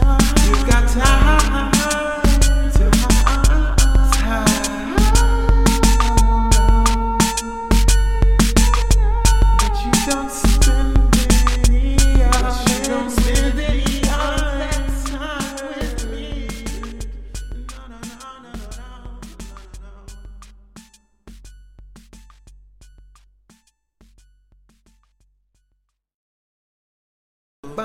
time. You got time.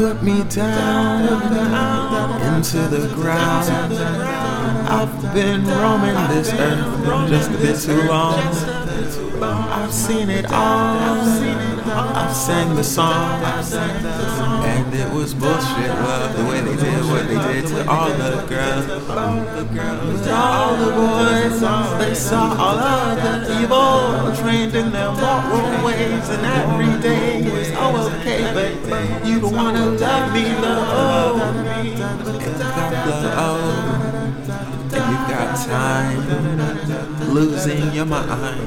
Put me down into the ground. I've been roaming this earth just a bit too long. I've seen it all. I've sang the song, and it was bullshit. Love the way they did what they did to all the girls, all the boys. They saw all of the evil, trained in their moral and every day is oh okay, but you don't wanna love me, love me. And you got time losing your mind.